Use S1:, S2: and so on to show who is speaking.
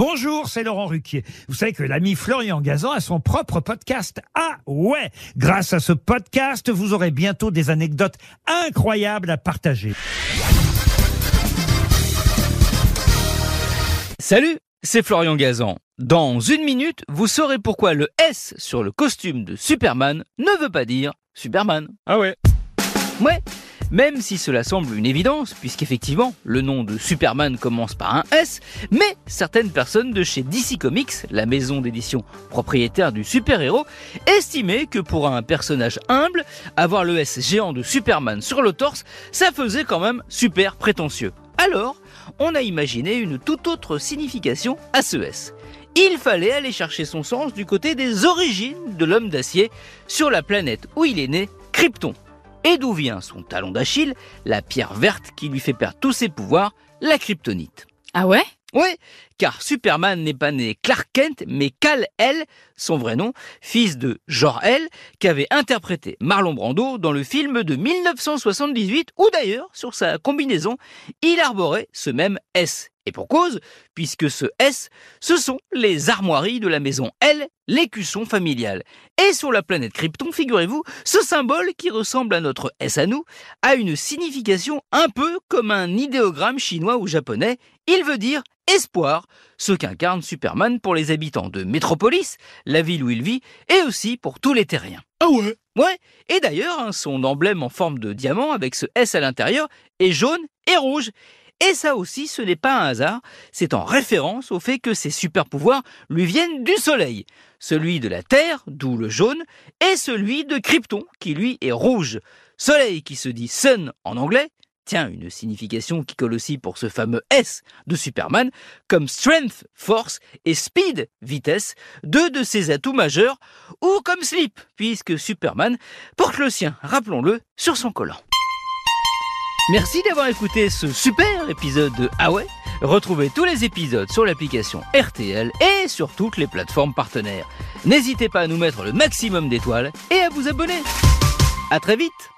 S1: Bonjour, c'est Laurent Ruquier. Vous savez que l'ami Florian Gazan a son propre podcast. Ah ouais Grâce à ce podcast, vous aurez bientôt des anecdotes incroyables à partager.
S2: Salut, c'est Florian Gazan. Dans une minute, vous saurez pourquoi le S sur le costume de Superman ne veut pas dire Superman.
S3: Ah ouais
S2: Ouais, même si cela semble une évidence, puisqu'effectivement, le nom de Superman commence par un S, mais certaines personnes de chez DC Comics, la maison d'édition propriétaire du super-héros, estimaient que pour un personnage humble, avoir le S géant de Superman sur le torse, ça faisait quand même super prétentieux. Alors, on a imaginé une toute autre signification à ce S. Il fallait aller chercher son sens du côté des origines de l'homme d'acier sur la planète où il est né, Krypton. Et d'où vient son talon d'Achille, la pierre verte qui lui fait perdre tous ses pouvoirs, la kryptonite.
S4: Ah ouais?
S2: Ouais, car Superman n'est pas né Clark Kent, mais Kal-El, son vrai nom, fils de Jor-El, qu'avait interprété Marlon Brando dans le film de 1978, où d'ailleurs, sur sa combinaison, il arborait ce même S. Et pour cause, puisque ce S, ce sont les armoiries de la maison L, l'écusson familial. Et sur la planète Krypton, figurez-vous, ce symbole qui ressemble à notre S à nous, a une signification un peu comme un idéogramme chinois ou japonais. Il veut dire espoir, ce qu'incarne Superman pour les habitants de Métropolis, la ville où il vit, et aussi pour tous les terriens.
S3: Ah ouais?
S2: Ouais, et d'ailleurs, hein, son emblème en forme de diamant avec ce S à l'intérieur est jaune et rouge. Et ça aussi, ce n'est pas un hasard, c'est en référence au fait que ses super pouvoirs lui viennent du Soleil, celui de la Terre, d'où le jaune, et celui de Krypton, qui lui est rouge. Soleil qui se dit sun en anglais, Tiens, une signification qui colle aussi pour ce fameux S de Superman, comme strength, force, et speed, vitesse, deux de ses atouts majeurs, ou comme slip, puisque Superman porte le sien, rappelons-le, sur son collant. Merci d'avoir écouté ce super épisode de Ah Retrouvez tous les épisodes sur l'application RTL et sur toutes les plateformes partenaires. N'hésitez pas à nous mettre le maximum d'étoiles et à vous abonner. À très vite